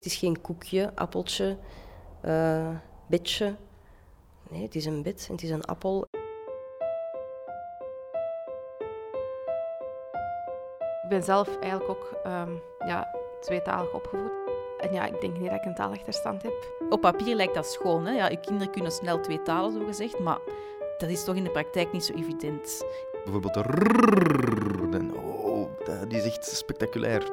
Het is geen koekje, appeltje, uh, bedje. Nee, het is een bed en het is een appel. Ik ben zelf eigenlijk ook um, ja, tweetalig opgevoed. En ja, ik denk niet dat ik een taalachterstand heb. Op papier lijkt dat schoon. Hè? Ja, je kinderen kunnen snel twee talen, zo gezegd. Maar dat is toch in de praktijk niet zo evident. Bijvoorbeeld de rrrr. Oh, die is echt spectaculair.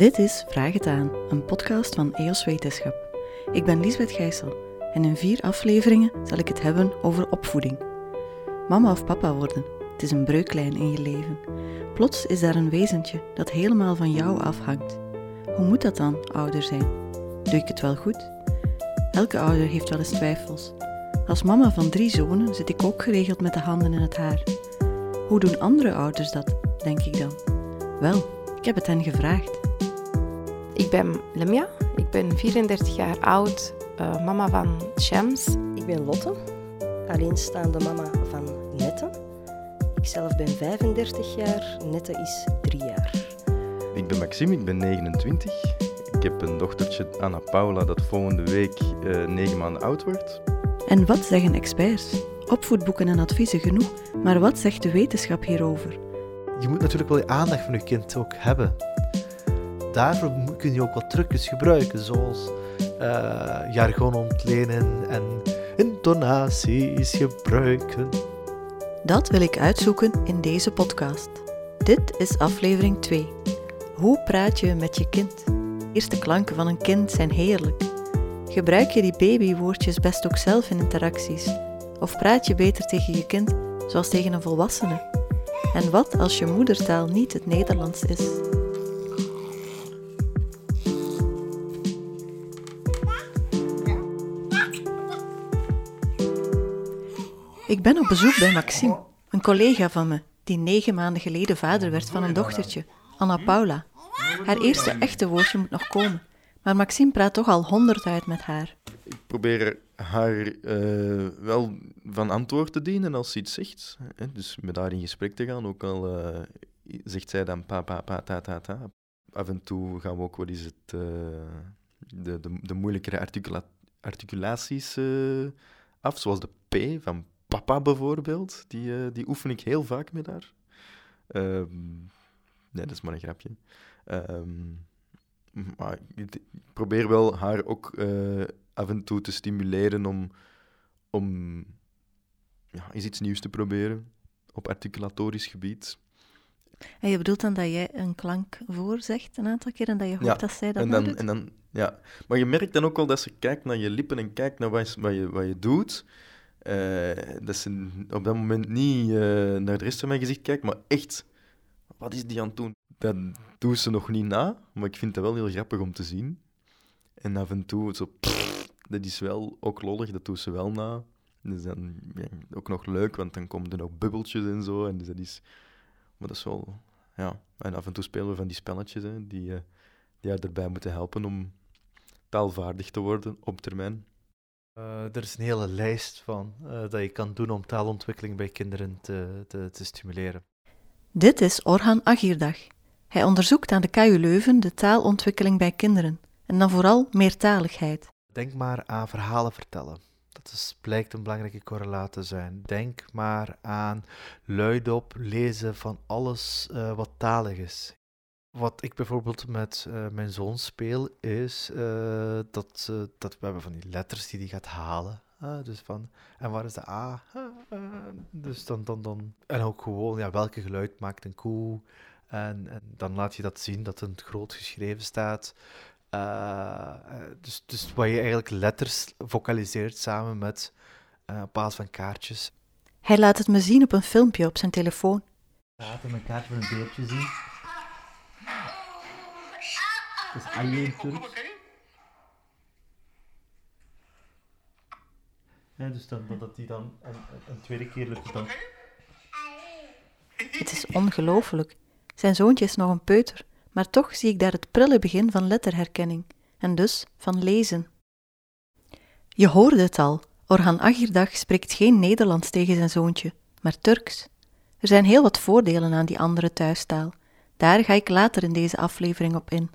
Dit is Vraag het aan, een podcast van EOS Wetenschap. Ik ben Liesbeth Gijssel en in vier afleveringen zal ik het hebben over opvoeding. Mama of papa worden, het is een breuklijn in je leven. Plots is daar een wezentje dat helemaal van jou afhangt. Hoe moet dat dan, ouder zijn? Doe ik het wel goed? Elke ouder heeft wel eens twijfels. Als mama van drie zonen zit ik ook geregeld met de handen in het haar. Hoe doen andere ouders dat, denk ik dan? Wel, ik heb het hen gevraagd. Ik ben Lemja, ik ben 34 jaar oud, uh, mama van Shams. Ik ben Lotte, alleenstaande mama van Nette. Ik zelf ben 35 jaar, Nette is 3 jaar. Ik ben Maxime, ik ben 29. Ik heb een dochtertje, Anna Paula, dat volgende week uh, 9 maanden oud wordt. En wat zeggen experts? Opvoedboeken en adviezen genoeg, maar wat zegt de wetenschap hierover? Je moet natuurlijk wel je aandacht van je kind ook hebben daarvoor kun je ook wat trucjes gebruiken, zoals uh, jargon ontlenen en intonaties gebruiken. Dat wil ik uitzoeken in deze podcast. Dit is aflevering 2. Hoe praat je met je kind? Eerste klanken van een kind zijn heerlijk. Gebruik je die babywoordjes best ook zelf in interacties? Of praat je beter tegen je kind zoals tegen een volwassene? En wat als je moedertaal niet het Nederlands is? Ik ben op bezoek bij Maxime, een collega van me, die negen maanden geleden vader werd van een dochtertje, Anna Paula. Haar eerste echte woordje moet nog komen, maar Maxime praat toch al honderd uit met haar. Ik probeer haar uh, wel van antwoord te dienen als ze iets zegt. Hè? Dus met haar in gesprek te gaan, ook al uh, zegt zij dan pa, pa, pa, ta, ta, ta. Af en toe gaan we ook wel eens het, uh, de, de, de moeilijkere articula articulaties af, zoals de P van papa bijvoorbeeld, die, uh, die oefen ik heel vaak met haar. Um, nee, dat is maar een grapje. Um, maar ik probeer wel haar ook uh, af en toe te stimuleren om, om ja, eens iets nieuws te proberen op articulatorisch gebied. En je bedoelt dan dat jij een klank voorzegt een aantal keer en dat je hoort ja, dat zij dat en dan, doet? En dan, ja, maar je merkt dan ook wel dat ze kijkt naar je lippen en kijkt naar wat, wat, je, wat je doet. Uh, dat ze op dat moment niet uh, naar de rest van mijn gezicht kijkt, maar echt, wat is die aan het doen? Dat doet ze nog niet na, maar ik vind dat wel heel grappig om te zien. En af en toe, zo, dat is wel ook lollig, dat doet ze wel na. Dus dan ja, ook nog leuk, want dan komen er nog bubbeltjes en zo. En dus dat is, maar dat is wel, ja. En af en toe spelen we van die spelletjes hè, die, uh, die haar erbij moeten helpen om taalvaardig te worden op termijn. Uh, er is een hele lijst van uh, dat je kan doen om taalontwikkeling bij kinderen te, te, te stimuleren. Dit is Orhan Agirdag. Hij onderzoekt aan de KU Leuven de taalontwikkeling bij kinderen en dan vooral meertaligheid. Denk maar aan verhalen vertellen. Dat is, blijkt een belangrijke correlatie te zijn. Denk maar aan luidop lezen van alles uh, wat talig is. Wat ik bijvoorbeeld met uh, mijn zoon speel, is uh, dat, uh, dat we hebben van die letters die hij gaat halen. dus van, en waar is de A? dus dan, dan, dan, en ook gewoon, ja, welke geluid maakt een koe? En, en dan laat je dat zien dat het groot geschreven staat. dus, dus waar je eigenlijk letters vocaliseert samen met een paas van kaartjes. Hij laat het me zien op een filmpje op zijn telefoon. Laten een kaartje van een beeldje zien. In Turks. Ja, dus dan, dat hij dan een, een tweede keer lukt dan. Het is ongelooflijk. Zijn zoontje is nog een peuter, maar toch zie ik daar het prille begin van letterherkenning en dus van lezen. Je hoorde het al, Orhan Agirdag spreekt geen Nederlands tegen zijn zoontje, maar Turks. Er zijn heel wat voordelen aan die andere thuistaal. Daar ga ik later in deze aflevering op in.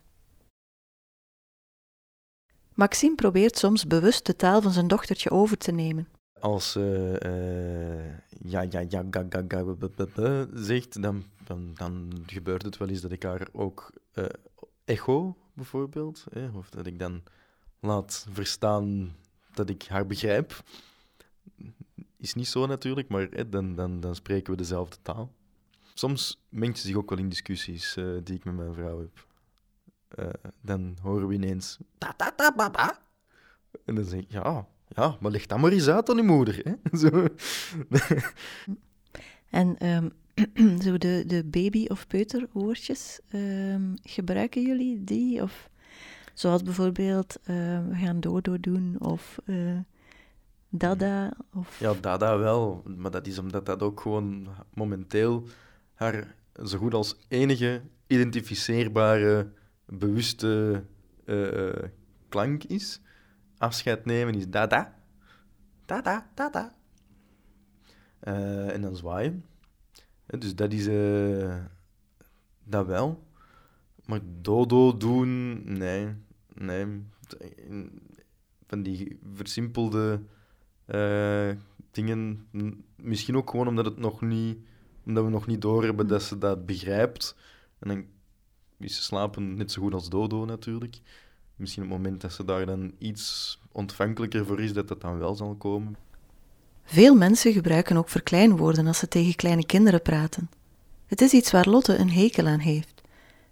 Maxime probeert soms bewust de taal van zijn dochtertje over te nemen. Als ze eh, ja, ja, ja, ga, ga, ga, zegt, dan, dan, dan gebeurt het wel eens dat ik haar ook eh, echo, bijvoorbeeld, hè, of dat ik dan laat verstaan dat ik haar begrijp. Is niet zo natuurlijk, maar hè, dan, dan, dan spreken we dezelfde taal. Soms mengt ze zich ook wel in discussies eh, die ik met mijn vrouw heb. Eh, dan horen we ineens... Ta, ta, ta, ba, ba. En dan zeg ik, ja, ja, maar leg dat maar eens uit aan je moeder. Hè? Zo. En ehm, zo de, de baby- of peuterwoordjes, ehm, gebruiken jullie die? Of zoals bijvoorbeeld, ehm, we gaan dodo doen, of eh, dada, of... Ja, Dada wel, maar dat is omdat dat ook gewoon momenteel haar zo goed als enige identificeerbare, bewuste eh, eh, klank is. Afscheid nemen is Dada. Dada, Dada. Eh, en dan zwaaien. Dus dat is dat wel. Maar dodo doen, nee. Nee. Van die versimpelde dingen. Misschien ook gewoon omdat, het nog niet, omdat we nog niet doorhebben dat ze dat begrijpt. En dan is ze slapen net zo goed als dodo natuurlijk. Misschien op het moment dat ze daar dan iets ontvankelijker voor is, dat dat dan wel zal komen. Veel mensen gebruiken ook verkleinwoorden als ze tegen kleine kinderen praten. Het is iets waar Lotte een hekel aan heeft.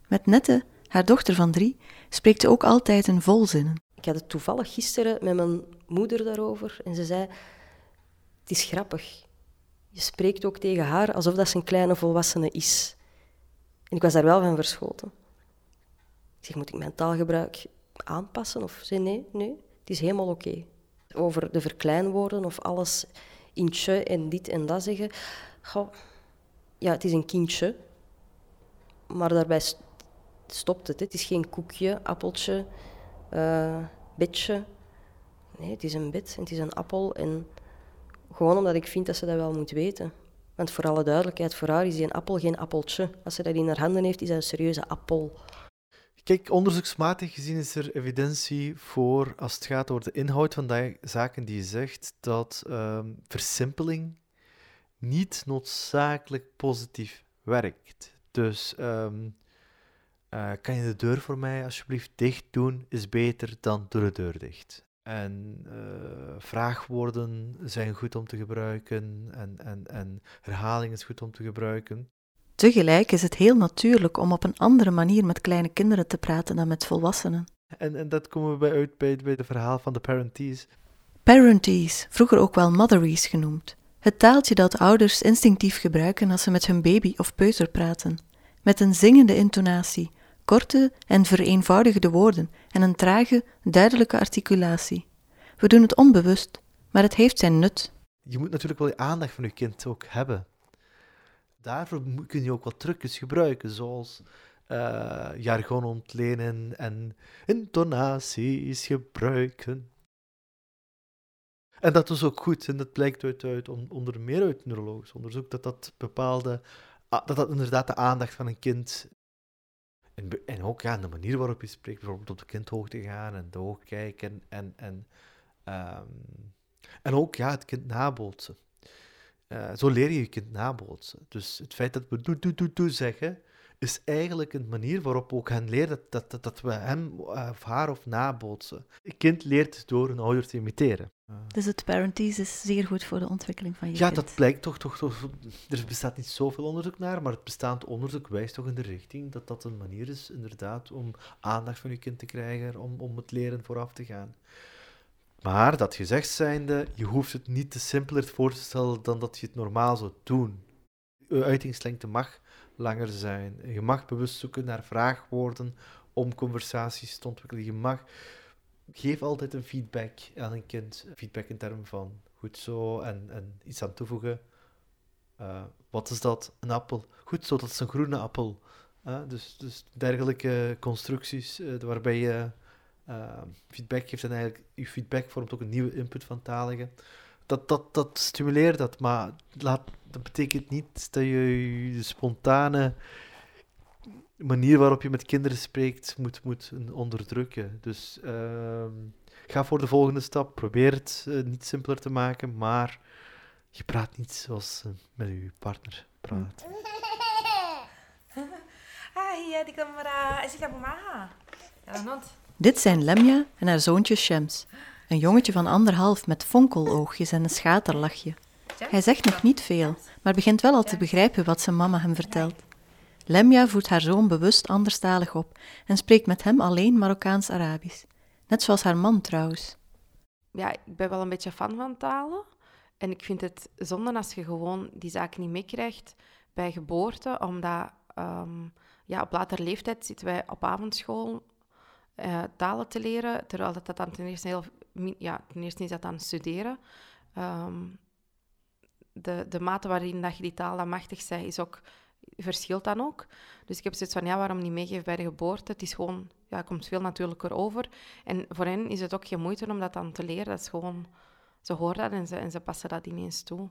Met Nette, haar dochter van drie, spreekt ze ook altijd in volzinnen. Ik had het toevallig gisteren met mijn moeder daarover en ze zei: Het is grappig. Je spreekt ook tegen haar alsof dat ze een kleine volwassene is. En ik was daar wel van verschoten. Ik zeg: Moet ik mijn taalgebruik aanpassen? Of ze zei: Nee, nee, het is helemaal oké. Over de verkleinwoorden of alles in tje en dit en dat zeggen. Goh, ja, het is een kindje, maar daarbij st- stopt het. hè. Het is geen koekje, appeltje, eh bedje. Nee, het is een bed en het is een appel. En gewoon omdat ik vind dat ze dat wel moet weten. Want voor alle duidelijkheid, voor haar is die een appel geen appeltje. Als ze dat in haar handen heeft, is dat een serieuze appel. Kijk, onderzoeksmatig gezien is er evidentie voor, als het gaat over de inhoud van die zaken die je zegt, dat ehm, versimpeling niet noodzakelijk positief werkt. Dus ehm, eh, kan je de deur voor mij alsjeblieft dicht doen, is beter dan doe de deur dicht. En eh, vraagwoorden zijn goed om te gebruiken en, en, en herhaling is goed om te gebruiken. Tegelijk is het heel natuurlijk om op een andere manier met kleine kinderen te praten dan met volwassenen. En, en dat komen we bij uit bij, bij het verhaal van de parentees. Parentees, vroeger ook wel motheries genoemd. Het taaltje dat ouders instinctief gebruiken als ze met hun baby of peuter praten. Met een zingende intonatie, korte en vereenvoudigde woorden en een trage, duidelijke articulatie. We doen het onbewust, maar het heeft zijn nut. je moet natuurlijk wel je aandacht van je kind ook hebben. Daarvoor kun je ook wat trucjes gebruiken, zoals eh, jargon ontlenen en intonaties gebruiken. En dat is ook goed, en dat blijkt uit, uit on- onder meer uit neurologisch onderzoek, dat dat bepaalde, dat dat inderdaad de aandacht van een kind, en, en ook ja, de manier waarop je spreekt, bijvoorbeeld op de kindhoogte gaan en doog kijken en, en, ehm, en ook ja, het kind nabootsen. Eh, zo leer je je kind nabootsen. Dus het feit dat we doe, doe, doe, doe zeggen, is eigenlijk een manier waarop we ook hen leren dat, dat, dat, dat we hem eh, of haar of nabootsen. Een kind leert door een ouder te imiteren. Dus het parentees is zeer goed voor de ontwikkeling van je Ja, kind. dat blijkt toch, toch, toch. Er bestaat niet zoveel onderzoek naar, maar het bestaand onderzoek wijst toch in de richting dat dat een manier is, inderdaad, om aandacht van je kind te krijgen, om, om het leren vooraf te gaan. Maar dat gezegd zijnde, je hoeft het niet te simpeler voor te stellen dan dat je het normaal zou doen. Je uitingslengte mag langer zijn. Je mag bewust zoeken naar vraagwoorden om conversaties te ontwikkelen. Je mag geef altijd een feedback aan een kind. Feedback in termen van goed zo en, iets aan toevoegen. Eh, wat is dat? Een appel. Goed zo, dat is een groene appel. Eh, dus, dus dergelijke constructies eh, waarbij je eh, feedback geeft en eigenlijk je feedback vormt ook een nieuwe input van taligen. Dat, dat, dat stimuleert dat, maar laat, dat betekent niet dat je je spontane manier waarop je met kinderen spreekt moet, moet onderdrukken. Dus ehm, ga voor de volgende stap. Probeer het eh, niet simpeler te maken, maar je praat niet zoals met je partner praat. Hai, di camera. Is mama? Dit zijn Lemja en haar zoontje Shems. Een jongetje van anderhalf met fonkeloogjes en een schaterlachje. Hij zegt nog niet veel, maar begint wel al te begrijpen wat zijn mama hem vertelt. Lemja voedt haar zoon bewust anderstalig op en spreekt met hem alleen Marokkaans-Arabisch. Net zoals haar man trouwens. Ja, ik ben wel een beetje fan van talen. En ik vind het zonde als je gewoon die zaken niet meekrijgt bij geboorte, omdat um, ja, op latere leeftijd zitten wij op avondschool uh, talen te leren, terwijl dat, dat dan ten eerste heel... Ja, ten eerste is dat dan studeren. Um, de, de mate waarin dat je die taal dan machtig bent, is ook, verschilt dan ook. Dus ik heb zoiets van, ja, waarom niet meegeven bij de geboorte? Het is gewoon, ja, het komt veel natuurlijker over. En voor hen is het ook geen moeite om dat dan te leren. Dat is gewoon, ze horen dat en ze, en ze passen dat ineens toe.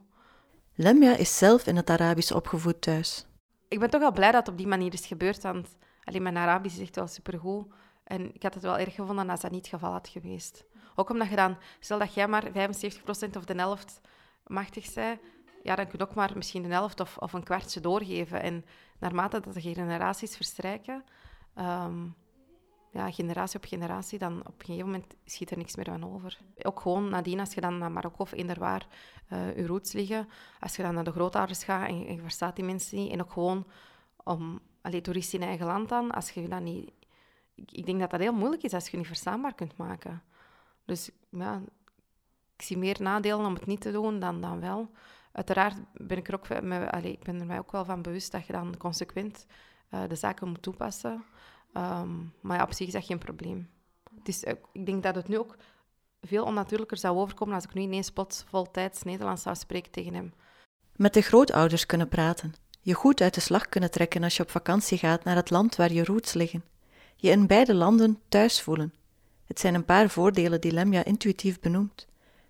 Lemja is zelf in het Arabisch opgevoed thuis. Ik ben toch wel blij dat het op die manier is gebeurd, want alleen mijn Arabisch is echt wel supergoed. En ik had het wel erg gevonden als dat niet het geval had geweest. Ook omdat je dan, stel dat jij maar 75% of de helft machtig zij, ja, dan kun je ook maar misschien een helft of, of een kwartje doorgeven. En naarmate dat de generaties verstrijken, um, ja, generatie op generatie, dan op een gegeven moment schiet er niks meer van over. Ook gewoon nadien, als je dan naar Marokko of eender waar uh, je roots liggen, als je dan naar de grootouders gaat en, je verstaat die mensen niet, en ook gewoon om, allee, toeristen in eigen land dan, als je dat niet... Ik, denk dat dat heel moeilijk is als je niet verstaanbaar kunt maken. Dus ja, ik zie meer nadelen om het niet te doen dan, dan wel. Uiteraard ben ik er ook, ik ben er mij ook wel van bewust dat je dan consequent uh, de zaken moet toepassen. Um, maar ja, op zich is dat geen probleem. Het is, ik denk dat het nu ook veel onnatuurlijker zou overkomen als ik nu ineens plots voltijds Nederlands zou spreken tegen hem. Met de grootouders kunnen praten. Je goed uit de slag kunnen trekken als je op vakantie gaat naar het land waar je roots liggen. Je in beide landen thuis voelen. Het zijn een paar voordelen die Lemja intuïtief benoemt.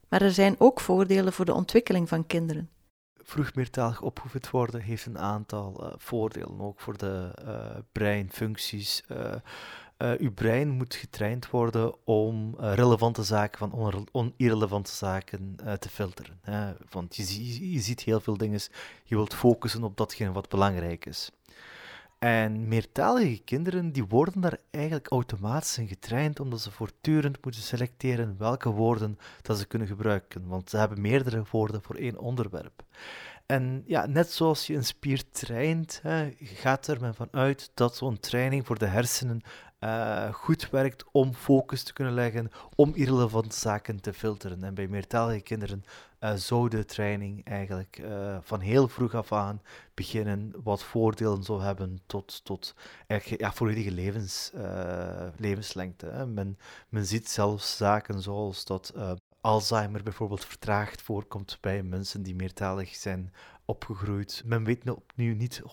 Maar er zijn ook voordelen voor de ontwikkeling van kinderen. Vroegmeertalig opgevoed worden heeft een aantal uh, voordelen, ook voor de uh, breinfuncties. Uh, uw brein moet getraind worden om relevante zaken van onirrelevante zaken te filteren. Hè? Want je, je ziet heel veel dingen, je wilt focussen op datgene wat belangrijk is. En meertalige kinderen die worden daar eigenlijk automatisch in getraind, omdat ze voortdurend moeten selecteren welke woorden dat ze kunnen gebruiken. Want ze hebben meerdere woorden voor één onderwerp. En ja, net zoals je een spier traint, hè, gaat er men vanuit dat zo'n training voor de hersenen uh, goed werkt om focus te kunnen leggen, om irrelevante zaken te filteren. En bij meertalige kinderen uh, zou de training eigenlijk uh, van heel vroeg af aan beginnen, wat voordelen zou hebben tot, tot ja, volledige levens, levenslengte. Hè. Men, men ziet zelfs zaken zoals dat Alzheimer bijvoorbeeld vertraagd voorkomt bij mensen die meertalig zijn opgegroeid. Men weet nu niet 100%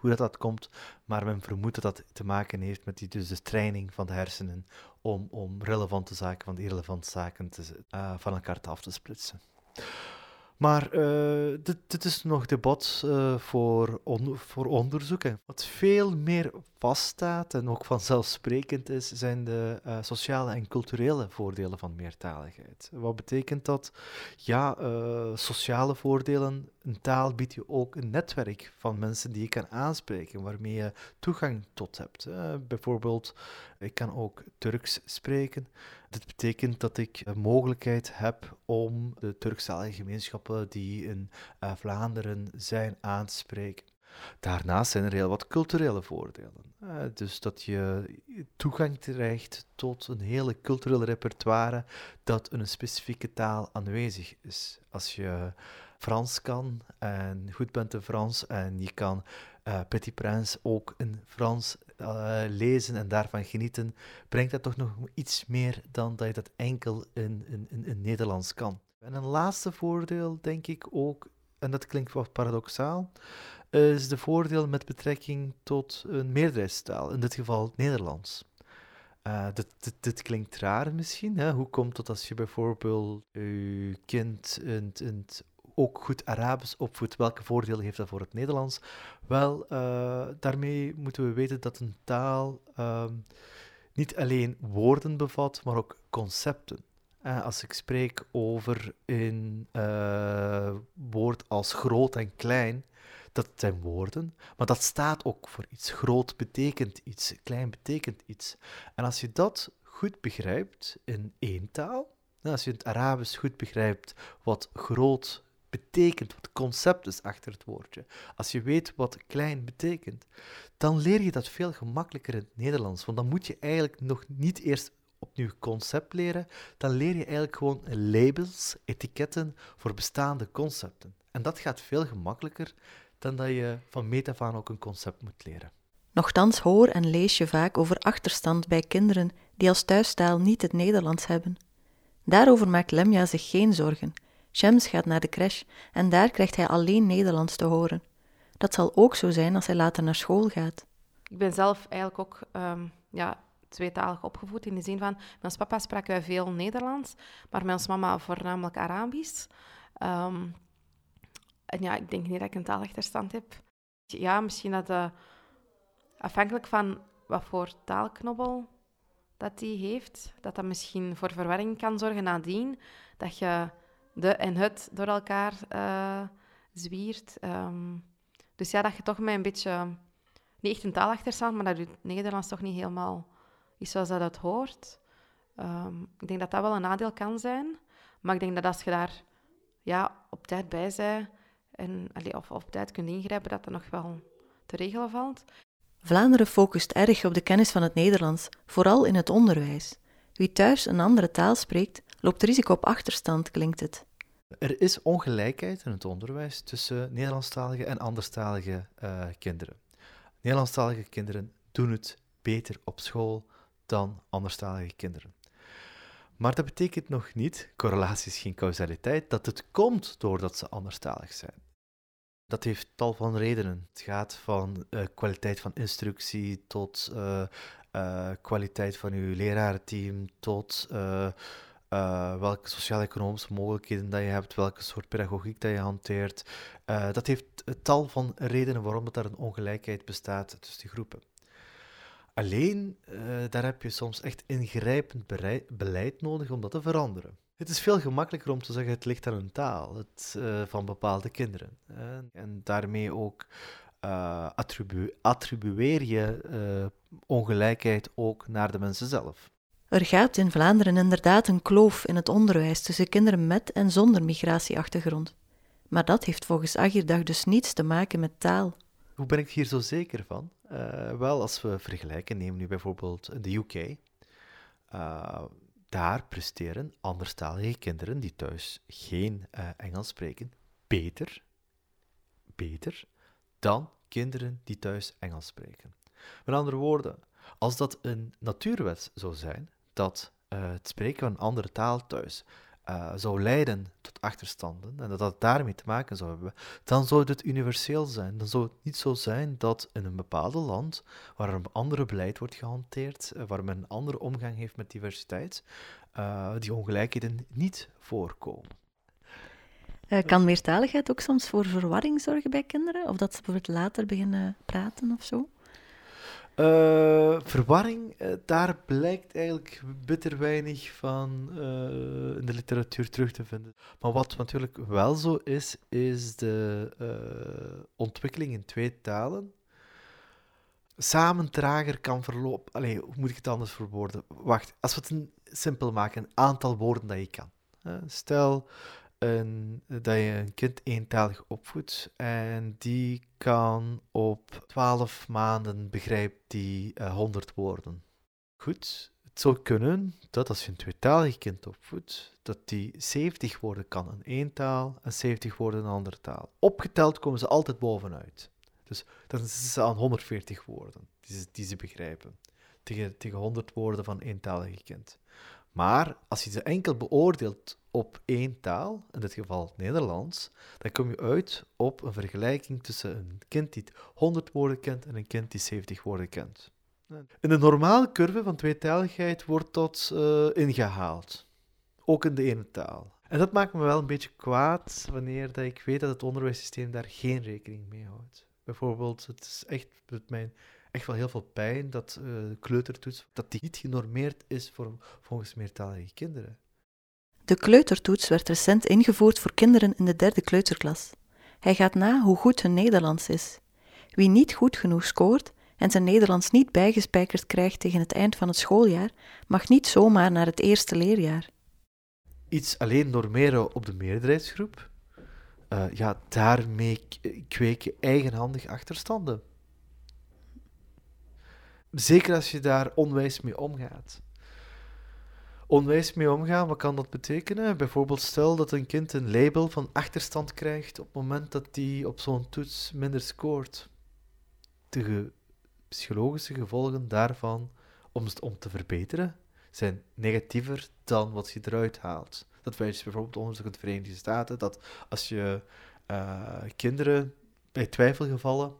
hoe dat, dat komt, maar men vermoedt dat dat te maken heeft met die, dus de training van de hersenen om, om relevante zaken van irrelevante zaken te, uh, van elkaar af te splitsen. Maar uh, dit, is nog debat uh, voor, voor onderzoeken. Wat veel meer vaststaat en ook vanzelfsprekend is, zijn de uh, sociale en culturele voordelen van meertaligheid. Wat betekent dat? Ja, sociale voordelen. Een taal biedt je ook een netwerk van mensen die je kan aanspreken, waarmee je toegang tot hebt. bijvoorbeeld, ik kan ook Turks spreken. Dit betekent dat ik de mogelijkheid heb om de Turkstalige gemeenschappen die in uh, Vlaanderen zijn aan te spreken. Daarnaast zijn er heel wat culturele voordelen. Uh, dus dat je toegang krijgt tot een hele culturele repertoire dat in een specifieke taal aanwezig is. Als je Frans kan en goed bent in Frans en je kan uh, Petit Prince ook in Frans uh, lezen en daarvan genieten, brengt dat toch nog iets meer dan dat je dat enkel in, in, in, Nederlands kan. En een laatste voordeel, denk ik ook, en dat klinkt wat paradoxaal, is de voordeel met betrekking tot een meerderheidstaal, in dit geval het Nederlands. Dit, dit, dit, klinkt raar misschien. Hè? Hoe komt het als je bijvoorbeeld je kind in, in het ook goed Arabisch opvoedt, welke voordelen heeft dat voor het Nederlands? Wel, uh, daarmee moeten we weten dat een taal uh, niet alleen woorden bevat, maar ook concepten. Uh, als ik spreek over een woord als groot en klein, dat zijn woorden, maar dat staat ook voor iets. Groot betekent iets, klein betekent iets. En als je dat goed begrijpt in één taal, als je het Arabisch goed begrijpt wat groot betekent, wat het concept is achter het woordje, als je weet wat klein betekent, dan leer je dat veel gemakkelijker in het Nederlands. Want dan moet je eigenlijk nog niet eerst opnieuw concept leren, dan leer je eigenlijk gewoon labels, etiketten voor bestaande concepten. En dat gaat veel gemakkelijker dan dat je van meet af aan ook een concept moet leren. Nochtans hoor en lees je vaak over achterstand bij kinderen die als thuistaal niet het Nederlands hebben. Daarover maakt Lemja zich geen zorgen. Shams gaat naar de crash en daar krijgt hij alleen Nederlands te horen. Dat zal ook zo zijn als hij later naar school gaat. Ik ben zelf eigenlijk ook um, ja, tweetalig opgevoed in de zin van... Met ons papa spraken wij veel Nederlands, maar met ons mama voornamelijk Arabisch. Um, en ja, ik denk niet dat ik een taalachterstand heb. Ja, misschien dat... Uh, afhankelijk van wat voor taalknobbel dat die heeft, dat dat misschien voor verwarring kan zorgen nadien. Dat je de en het door elkaar uh, zwiert. Um, dus ja, dat je toch met een beetje, niet echt een taalachterstand, maar dat het Nederlands toch niet helemaal is zoals dat het hoort. Um, ik denk dat dat wel een nadeel kan zijn. Maar ik denk dat als je daar ja, op tijd bij bent en, of op tijd kunt ingrijpen, dat dat nog wel te regelen valt. Vlaanderen focust erg op de kennis van het Nederlands, vooral in het onderwijs. Wie thuis een andere taal spreekt, loopt risico op achterstand, klinkt het. Er is ongelijkheid in het onderwijs tussen Nederlandstalige en anderstalige uh, kinderen. Nederlandstalige kinderen doen het beter op school dan anderstalige kinderen. Maar dat betekent nog niet, correlatie is geen causaliteit, dat het komt doordat ze anderstalig zijn. Dat heeft tal van redenen. Het gaat van uh, kwaliteit van instructie tot uh, kwaliteit van uw lerarenteam, tot welke sociaal-economische mogelijkheden dat je hebt, welke soort pedagogiek dat je hanteert. dat heeft tal van redenen waarom er een ongelijkheid bestaat tussen die groepen. Alleen, daar heb je soms echt ingrijpend beleid nodig om dat te veranderen. Het is veel gemakkelijker om te zeggen het ligt aan een taal het, van bepaalde kinderen. en daarmee ook uh, attribu attribueer je ongelijkheid ook naar de mensen zelf. Er gaat in Vlaanderen inderdaad een kloof in het onderwijs tussen kinderen met en zonder migratieachtergrond. Maar dat heeft volgens Agirdag dus niets te maken met taal. Hoe ben ik hier zo zeker van? wel, als we vergelijken, neem nu bijvoorbeeld de UK daar presteren anderstalige kinderen die thuis geen uh, Engels spreken beter, beter dan kinderen die thuis Engels spreken. Met andere woorden, als dat een natuurwet zou zijn, dat uh, het spreken van een andere taal thuis uh, zou leiden tot achterstanden en dat dat daarmee te maken zou hebben, dan zou het universeel zijn. Dan zou het niet zo zijn dat in een bepaald land, waar een andere beleid wordt gehanteerd, eh, waar men een andere omgang heeft met diversiteit, die ongelijkheden niet voorkomen. kan meertaligheid ook soms voor verwarring zorgen bij kinderen? Of dat ze bijvoorbeeld later beginnen praten of zo? Uh, verwarring, uh, daar blijkt eigenlijk bitter weinig van uh, in de literatuur terug te vinden. Maar wat natuurlijk wel zo is, is de ontwikkeling in twee talen. Samen trager kan verlopen. Allee, hoe moet ik het anders verwoorden? Wacht, als we het simpel maken, een aantal woorden dat je kan. Stel, dat je een kind eentalig opvoedt en die kan op 12 maanden begrijpt die uh, eh, 100 woorden. Goed, het zou kunnen dat als je een tweetalig kind opvoedt, dat die 70 woorden kan in één taal en 70 woorden in een andere taal. Opgeteld komen ze altijd bovenuit. Dus dan zitten ze aan 140 woorden die ze, die begrijpen. Tegen, tegen 100 woorden van een eentalige kind. Maar als je ze enkel beoordeelt op één taal, in dit geval het Nederlands, dan kom je uit op een vergelijking tussen een kind die 100 woorden kent en een kind die 70 woorden kent. In de normale curve van tweetaligheid wordt dat uh, ingehaald. Ook in de ene taal. En dat maakt me wel een beetje kwaad wanneer dat ik weet dat het onderwijssysteem daar geen rekening mee houdt. Bijvoorbeeld, het is echt mijn echt wel heel veel pijn dat uh, kleutertoets dat die niet genormeerd is voor, volgens meertalige kinderen. De kleutertoets werd recent ingevoerd voor kinderen in de derde kleuterklas. Hij gaat na hoe goed hun Nederlands is. Wie niet goed genoeg scoort en zijn Nederlands niet bijgespijkerd krijgt tegen het eind van het schooljaar, mag niet zomaar naar het eerste leerjaar. Iets alleen normeren op de meerderheidsgroep, uh, ja, daarmee kweek je eigenhandig achterstanden. Zeker als je daar onwijs mee omgaat. Onwijs mee omgaan, wat kan dat betekenen? Bijvoorbeeld stel dat een kind een label van achterstand krijgt op het moment dat hij op zo'n toets minder scoort. De psychologische gevolgen daarvan om, om te verbeteren zijn negatiever dan wat je eruit haalt. Dat wijst bijvoorbeeld onderzoek in de Verenigde Staten dat als je uh, kinderen bij twijfelgevallen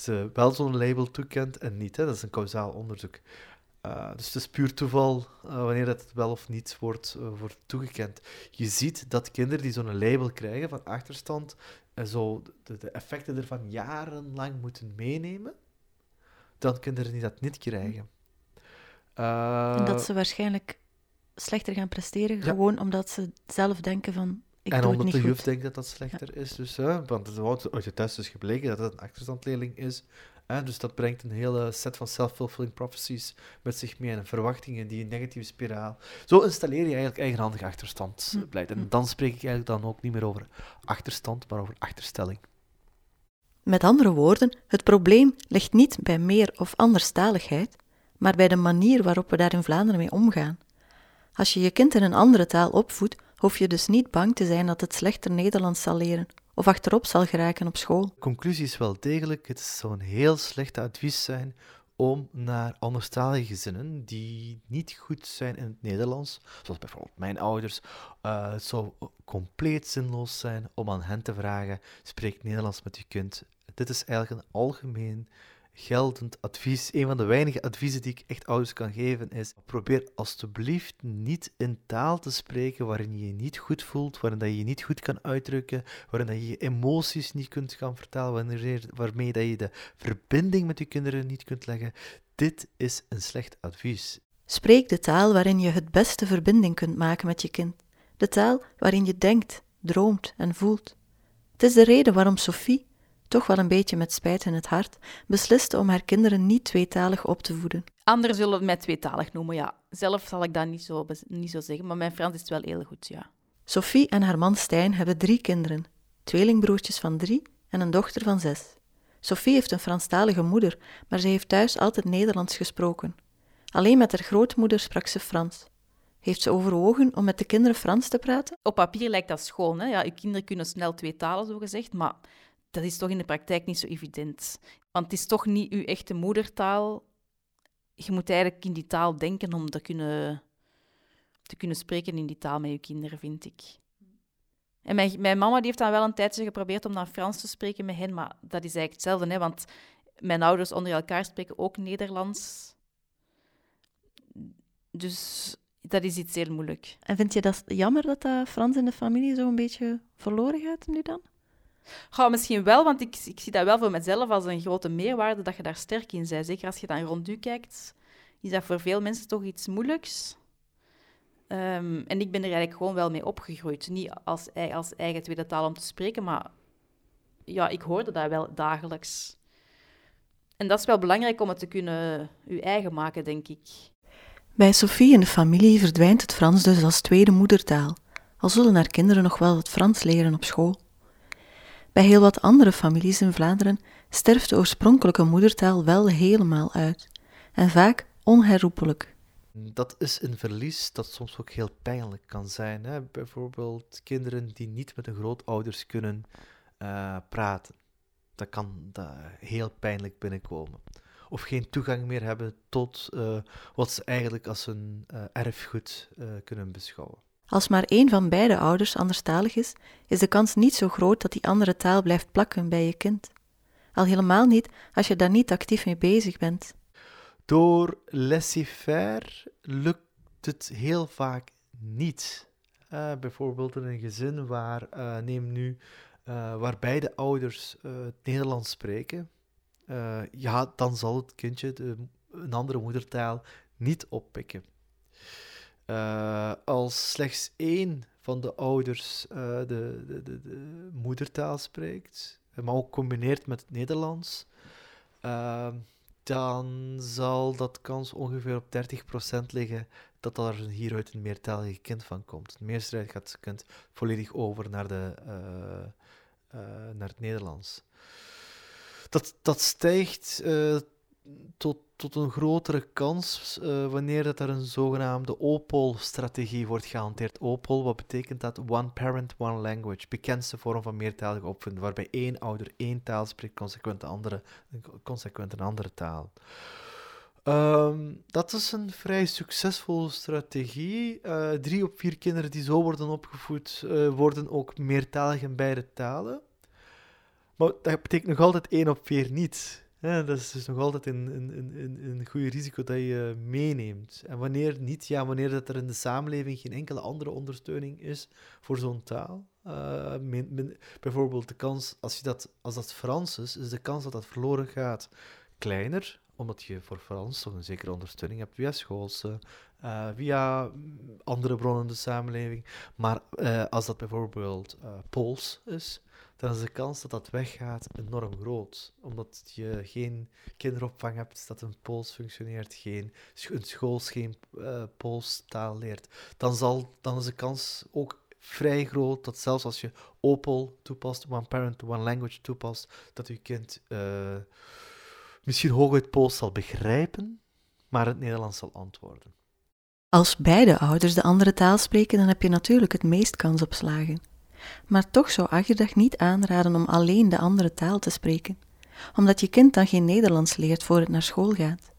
ze wel zo'n label toekent en niet. Hè? Dat is een kausaal onderzoek. Uh, dus het is puur toeval uh, wanneer dat wel of niet wordt, uh, wordt toegekend. Je ziet dat kinderen die zo'n label krijgen van achterstand en zo de, de, effecten ervan jarenlang moeten meenemen, dan kinderen die dat niet krijgen. en dat ze waarschijnlijk slechter gaan presteren, gewoon omdat ze zelf denken van ik en omdat de juf denkt dat dat slechter is. Dus, hè, want het wordt uit je test is gebleken dat het een achterstandleerling is. Hè, dus dat brengt een hele set van self-fulfilling prophecies met zich mee en verwachtingen die een negatieve spiraal. Zo installeer je eigenlijk eigenhandig achterstand hm. blijft. En hm. dan spreek ik eigenlijk dan ook niet meer over achterstand, maar over achterstelling. Met andere woorden, het probleem ligt niet bij meer of anderstaligheid, maar bij de manier waarop we daar in Vlaanderen mee omgaan. Als je je kind in een andere taal opvoedt, hoef je dus niet bang te zijn dat het slechter Nederlands zal leren of achterop zal geraken op school. De conclusie is wel degelijk, het zou een heel slecht advies zijn om naar anderstalige gezinnen die niet goed zijn in het Nederlands, zoals bijvoorbeeld mijn ouders, uh, het zou compleet zinloos zijn om aan hen te vragen, spreek Nederlands met je kind. Dit is eigenlijk een algemeen geldend advies. Een van de weinige adviezen die ik echt ouders kan geven is: probeer alstublieft niet in taal te spreken waarin je je niet goed voelt, waarin dat je je niet goed kan uitdrukken, waarin dat je je emoties niet kunt gaan vertalen, waarmee dat je de verbinding met je kinderen niet kunt leggen. Dit is een slecht advies. Spreek de taal waarin je het beste verbinding kunt maken met je kind. De taal waarin je denkt, droomt en voelt. Het is de reden waarom Sophie toch wel een beetje met spijt in het hart, besliste om haar kinderen niet tweetalig op te voeden. Anderen zullen het mij tweetalig noemen, ja. Zelf zal ik dat niet zo, niet zo zeggen, maar mijn Frans is wel heel goed, ja. Sophie en haar man Stijn hebben drie kinderen, tweelingbroertjes van drie en een dochter van zes. Sophie heeft een Franstalige moeder, maar ze heeft thuis altijd Nederlands gesproken. Alleen met haar grootmoeder sprak ze Frans. Heeft ze overwogen om met de kinderen Frans te praten? Op papier lijkt dat schoon. Hè? Ja, je kinderen kunnen snel twee talen, zo gezegd, maar dat is toch in de praktijk niet zo evident. Want het is toch niet uw echte moedertaal. Je moet eigenlijk in die taal denken om te kunnen, te kunnen spreken in die taal met je kinderen, vind ik. En mijn, mijn mama die heeft dan wel een tijdje geprobeerd om dan Frans te spreken met hen, maar dat is eigenlijk hetzelfde, hè, want mijn ouders onder elkaar spreken ook Nederlands. Dus dat is iets heel moeilijk. En vind je dat jammer dat dat Frans in de familie zo een beetje verloren gaat nu dan? Ga misschien wel, want ik, ik zie dat wel voor mezelf als een grote meerwaarde dat je daar sterk in bent. Zeker als je dan rond u kijkt, is dat voor veel mensen toch iets moeilijks. Um, en ik ben er eigenlijk gewoon wel mee opgegroeid. Niet als, als eigen tweede taal om te spreken, maar ja, ik hoorde dat wel dagelijks. En dat is wel belangrijk om het te kunnen uw eigen maken, denk ik. Bij Sophie en de familie verdwijnt het Frans dus als tweede moedertaal, al zullen haar kinderen nog wel het Frans leren op school. Bij heel wat andere families in Vlaanderen sterft de oorspronkelijke moedertaal wel helemaal uit, en vaak onherroepelijk. Dat is een verlies dat soms ook heel pijnlijk kan zijn. Hè? Bijvoorbeeld kinderen die niet met hun grootouders kunnen uh, praten. Dat kan heel pijnlijk binnenkomen. Of geen toegang meer hebben tot uh, wat ze eigenlijk als hun uh, erfgoed kunnen beschouwen. Als maar één van beide ouders anderstalig is, is de kans niet zo groot dat die andere taal blijft plakken bij je kind. Al helemaal niet als je daar niet actief mee bezig bent. Door laissez-faire lukt het heel vaak niet. Uh, bijvoorbeeld in een gezin waar, uh, neem nu, uh, waar beide ouders het Nederlands spreken, ja, dan zal het kindje de, een andere moedertaal niet oppikken. Als slechts één van de ouders de, de, de, de, moedertaal spreekt, maar ook combineert met het Nederlands, dan zal dat kans ongeveer op 30% liggen dat er hieruit een meertalige kind van komt. De meerderheid gaat het kind volledig over naar, de, naar het Nederlands. Dat, dat stijgt tot, tot een grotere kans wanneer dat er een zogenaamde OPOL-strategie wordt gehanteerd. OPOL, wat betekent dat? One Parent, One Language. Bekendste vorm van meertalige opvoeding, waarbij één ouder één taal spreekt, consequent, andere, consequent een andere taal. Um, dat is een vrij succesvolle strategie. Uh, drie op vier kinderen die zo worden opgevoed, uh, worden ook meertalig in beide talen. Maar dat betekent nog altijd één op vier niet. Dat is dus nog altijd een, een, een, een goed risico dat je meeneemt. En wanneer niet, ja, wanneer dat er in de samenleving geen enkele andere ondersteuning is voor zo'n taal. Uh, bijvoorbeeld de kans, als, je dat, als dat Frans is, is de kans dat dat verloren gaat kleiner omdat je voor Frans toch een zekere ondersteuning hebt via schoolse, uh, via andere bronnen in de samenleving. Maar uh, als dat bijvoorbeeld Pools is, dan is de kans dat dat weggaat enorm groot. Omdat je geen kinderopvang hebt dat een Pools functioneert, geen, een school geen Pools taal leert. Dan, zal, dan is de kans ook vrij groot dat zelfs als je OPOL toepast, One Parent, One Language toepast, dat je kind misschien hooguit Pools zal begrijpen, maar het Nederlands zal antwoorden. Als beide ouders de andere taal spreken, dan heb je natuurlijk het meest kans op slagen. Maar toch zou Agirdag niet aanraden om alleen de andere taal te spreken, omdat je kind dan geen Nederlands leert voor het naar school gaat.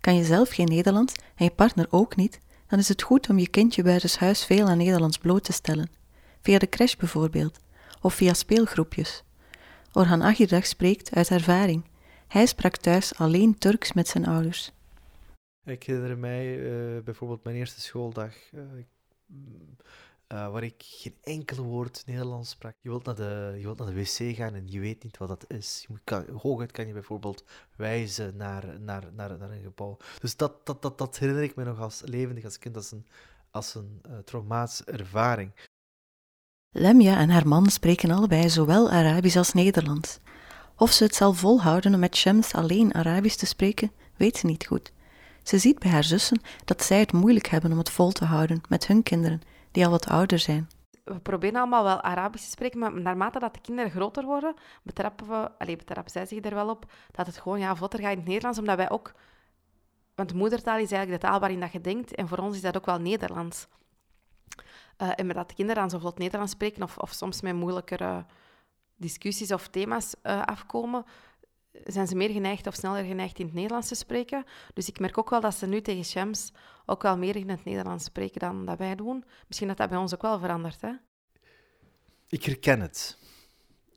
Kan je zelf geen Nederlands en je partner ook niet, dan is het goed om je kindje buitenshuis veel aan Nederlands bloot te stellen, via de crash bijvoorbeeld, of via speelgroepjes. Orhan Agirdag spreekt uit ervaring hij sprak thuis alleen Turks met zijn ouders. Ik herinner mij uh, bijvoorbeeld mijn eerste schooldag, uh, uh, waar ik geen enkel woord Nederlands sprak. Je wilt, naar de, je wilt naar de wc gaan en je weet niet wat dat is. Je kan, hooguit kan je bijvoorbeeld wijzen naar, naar, naar, naar een gebouw. Dus dat, dat, dat, dat herinner ik me nog als levendig als kind, als een, als een traumatische ervaring. Lemja en haar man spreken allebei zowel Arabisch als Nederlands. Of ze het zal volhouden om met Shams alleen Arabisch te spreken, weet ze niet goed. Ze ziet bij haar zussen dat zij het moeilijk hebben om het vol te houden met hun kinderen, die al wat ouder zijn. We proberen allemaal wel Arabisch te spreken, maar naarmate dat de kinderen groter worden, betrappen, we, allez, betrappen zij zich er wel op dat het gewoon ja, vlotter gaat in het Nederlands, omdat wij ook... Want moedertaal is eigenlijk de taal waarin dat je denkt, en voor ons is dat ook wel Nederlands. Uh, en met dat de kinderen dan zo vlot Nederlands spreken, of, of soms met moeilijkere discussies of thema's uh, afkomen, zijn ze meer geneigd of sneller geneigd in het Nederlands te spreken. Dus ik merk ook wel dat ze nu tegen Shams ook wel meer in het Nederlands spreken dan dat wij doen. Misschien dat dat bij ons ook wel verandert, hè? Ik herken het.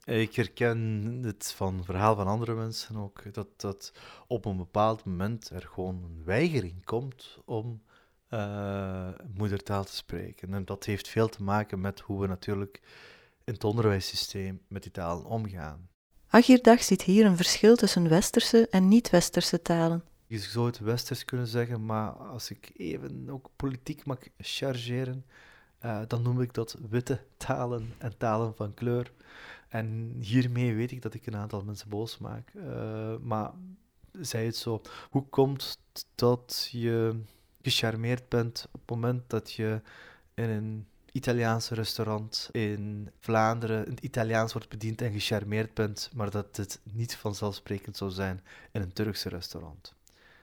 Ik herken het van verhaal van andere mensen ook, dat, dat op een bepaald moment er gewoon een weigering komt om uh, moedertaal te spreken. En dat heeft veel te maken met hoe we natuurlijk in het onderwijssysteem met die talen omgaan. Agierdag ziet hier een verschil tussen westerse en niet-westerse talen. Je zou het westers kunnen zeggen, maar als ik even ook politiek mag chargeren, uh, dan noem ik dat witte talen en talen van kleur. En hiermee weet ik dat ik een aantal mensen boos maak. Uh, maar zij het zo, hoe komt dat je gecharmeerd bent op het moment dat je in een Italiaanse restaurant in Vlaanderen het Italiaans wordt bediend en gecharmeerd bent, maar dat het niet vanzelfsprekend zou zijn in een Turkse restaurant.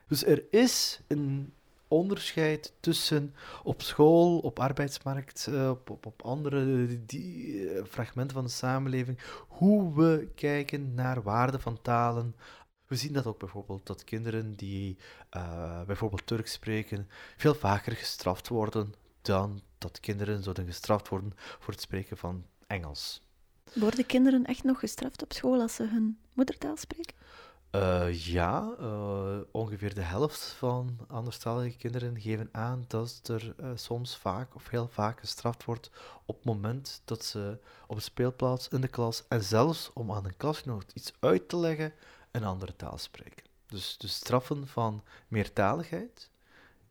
Dus er is een onderscheid tussen op school, op arbeidsmarkt, eh, op, op, op andere die, eh, fragmenten van de samenleving, hoe we kijken naar waarde van talen. We zien dat ook bijvoorbeeld dat kinderen die uh, bijvoorbeeld Turks spreken veel vaker gestraft worden dan dat kinderen zouden gestraft worden voor het spreken van Engels. Worden kinderen echt nog gestraft op school als ze hun moedertaal spreken? Uh, ja, uh, ongeveer de helft van anderstalige kinderen geven aan dat er uh, soms vaak of heel vaak gestraft wordt op het moment dat ze op een speelplaats in de klas en zelfs om aan een klasgenoot iets uit te leggen, een andere taal spreken. Dus de straffen van meertaligheid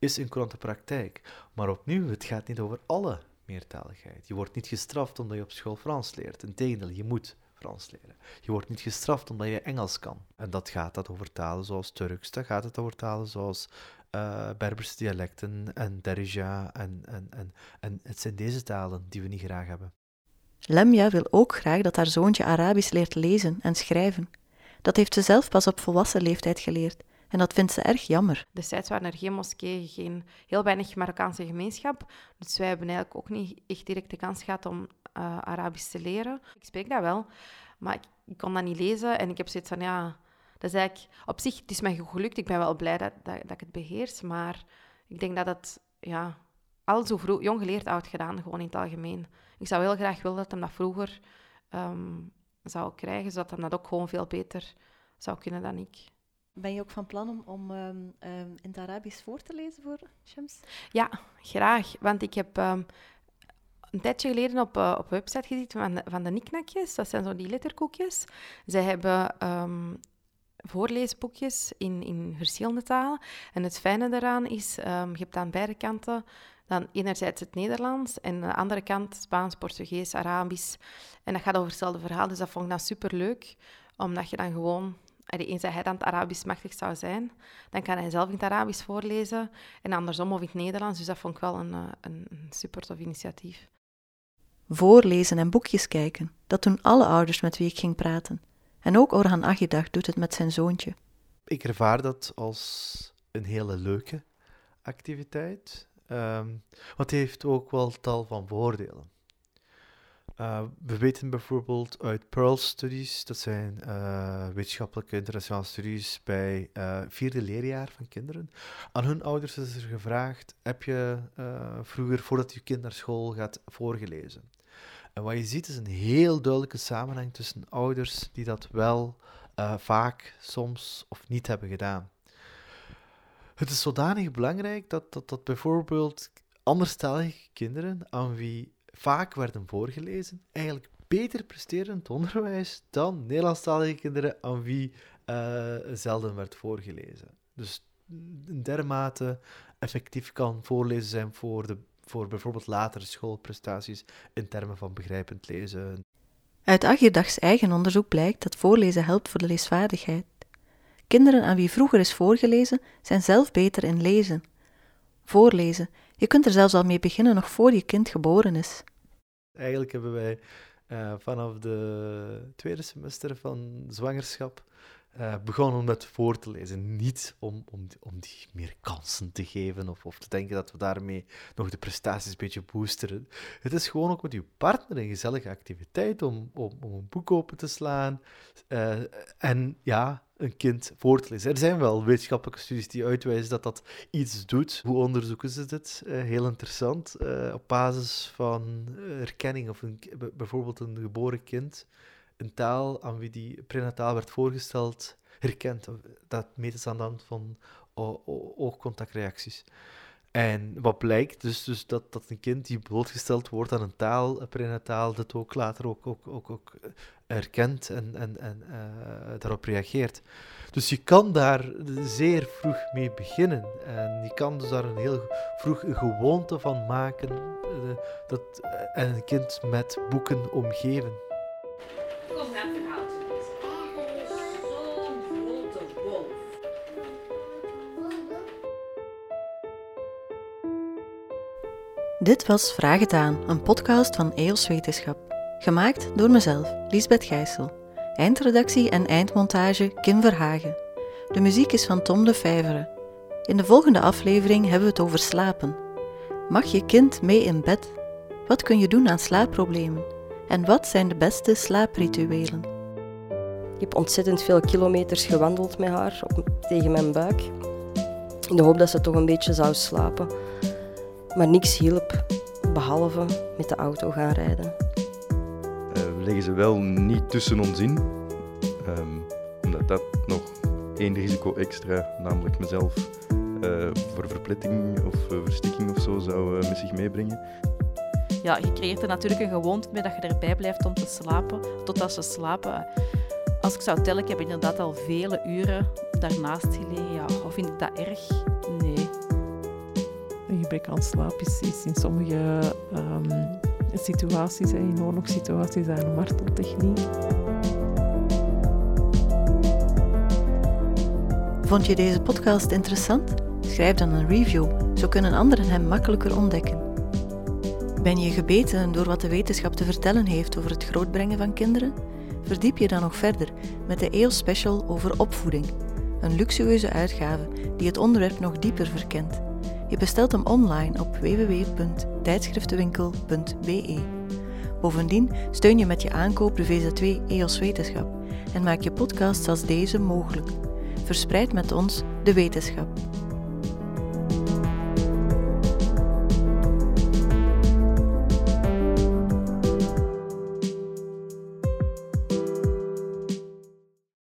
is in courante praktijk. Maar opnieuw, het gaat niet over alle meertaligheid. Je wordt niet gestraft omdat je op school Frans leert. Integendeel, je moet Frans leren. Je wordt niet gestraft omdat je Engels kan. En dat gaat dat over talen zoals Turks, dat gaat het over talen zoals uh, dialecten en Derija. En, en, en, en het zijn deze talen die we niet graag hebben. Lemja wil ook graag dat haar zoontje Arabisch leert lezen en schrijven. Dat heeft ze zelf pas op volwassen leeftijd geleerd. En dat vindt ze erg jammer. Destijds waren er geen moskeeën, geen, heel weinig Marokkaanse gemeenschap. Dus wij hebben eigenlijk ook niet echt direct de kans gehad om uh, Arabisch te leren. Ik spreek dat wel, maar ik, kon dat niet lezen. En ik heb zoiets van, ja, dat is eigenlijk... Op zich, het is mij gelukt. Ik ben wel blij dat, dat, dat ik het beheers. Maar ik denk dat het, ja, al zo vroeg, jong geleerd, oud gedaan, gewoon in het algemeen. Ik zou heel graag willen dat hem dat vroeger um, zou krijgen, zodat hij dat ook gewoon veel beter zou kunnen dan ik. Ben je ook van plan om, om um, um, in het Arabisch voor te lezen voor Shams? Ja, graag. Want ik heb um, een tijdje geleden op, uh, op website gezien van de, van de niknakjes. Dat zijn zo die letterkoekjes. Zij hebben voorleesboekjes in, in verschillende talen. En het fijne daaraan is, je hebt aan beide kanten dan enerzijds het Nederlands en aan de andere kant Spaans, Portugees, Arabisch. En dat gaat over hetzelfde verhaal, dus dat vond ik dan superleuk. Omdat je dan gewoon eens dat hij dan het Arabisch machtig zou zijn, dan kan hij zelf in het Arabisch voorlezen en andersom of in het Nederlands. Dus dat vond ik wel een, eh, een, een super tof initiatief. Voorlezen en boekjes kijken, dat doen alle ouders met wie ik ging praten. En ook Orhan Agidag doet het met zijn zoontje. Ik ervaar dat als een hele leuke activiteit, um, want die heeft ook wel tal van voordelen. Uh, we weten bijvoorbeeld uit Pearl Studies, dat zijn uh, wetenschappelijke internationale studies bij uh, vierde leerjaar van kinderen. Aan hun ouders is er gevraagd: heb je vroeger, voordat je kind naar school gaat, voorgelezen? En wat je ziet is een heel duidelijke samenhang tussen ouders die dat wel vaak, soms of niet hebben gedaan. Het is zodanig belangrijk dat, dat bijvoorbeeld anderstalige kinderen aan wie vaak werden voorgelezen, eigenlijk beter presteren in het onderwijs dan Nederlandstalige kinderen aan wie uh, zelden werd voorgelezen. Dus dermate effectief kan voorlezen zijn voor, de, voor bijvoorbeeld latere schoolprestaties in termen van begrijpend lezen. Uit Agierdags eigen onderzoek blijkt dat voorlezen helpt voor de leesvaardigheid. Kinderen aan wie vroeger is voorgelezen, zijn zelf beter in lezen. Voorlezen, je kunt er zelfs al mee beginnen nog voor je kind geboren is. Eigenlijk hebben wij uh, vanaf de tweede semester van zwangerschap uh, begonnen dat voor te lezen. Niet om, om, om die meer kansen te geven of, of te denken dat we daarmee nog de prestaties een beetje boosteren. Het is gewoon ook met uw partner een gezellige activiteit om, om, om een boek open te slaan. Uh, en ja, een kind voor te lezen. Er zijn wel wetenschappelijke studies die uitwijzen dat dat iets doet. Hoe onderzoeken ze dit? Uh, heel interessant. Uh, op basis van erkenning of een, bijvoorbeeld een geboren kind een taal aan wie die prenataal werd voorgesteld herkent. Dat meten ze aan de hand van oogcontactreacties. En wat blijkt, dus, dus dat, dat een kind die blootgesteld wordt aan een taal, prenataal, dat ook later ook, ook, ook, ook herkent en, en, en uh, daarop reageert. Dus je kan daar zeer vroeg mee beginnen. En je kan dus daar een heel vroeg gewoonte van maken uh, dat, en een kind met boeken omgeven. Dit was Vraag het aan, een podcast van EOS Wetenschap. Gemaakt door mezelf, Liesbeth Gijssel. Eindredactie en eindmontage Kim Verhagen. De muziek is van Tom de Vijveren. In de volgende aflevering hebben we het over slapen. Mag je kind mee in bed? Wat kun je doen aan slaapproblemen? En wat zijn de beste slaaprituelen? Ik heb ontzettend veel kilometers gewandeld met haar op, tegen mijn buik. In de hoop dat ze toch een beetje zou slapen. Maar niks hielp, behalve met de auto gaan rijden. Uh, we leggen ze wel niet tussen ons in, um, omdat dat nog één risico extra, namelijk mezelf, uh, voor verpletting of uh, verstikking of zo zou uh, met zich meebrengen. Ja, je creëert er natuurlijk een gewoonte mee dat je erbij blijft om te slapen, totdat ze slapen. Als ik zou tellen, ik heb inderdaad al vele uren daarnaast gelegen. Ja, of vind ik dat erg? Een gebrek aan slaap is, is in sommige um, situaties, in oorlogssituaties, een marteltechniek. Vond je deze podcast interessant? Schrijf dan een review, zo kunnen anderen hem makkelijker ontdekken. Ben je gebeten door wat de wetenschap te vertellen heeft over het grootbrengen van kinderen? Verdiep je dan nog verder met de EOS Special over opvoeding, een luxueuze uitgave die het onderwerp nog dieper verkent. Je bestelt hem online op www.tijdschriftenwinkel.be. Bovendien steun je met je aankoop de VZ2 EOS Wetenschap en maak je podcasts als deze mogelijk. Verspreid met ons de wetenschap.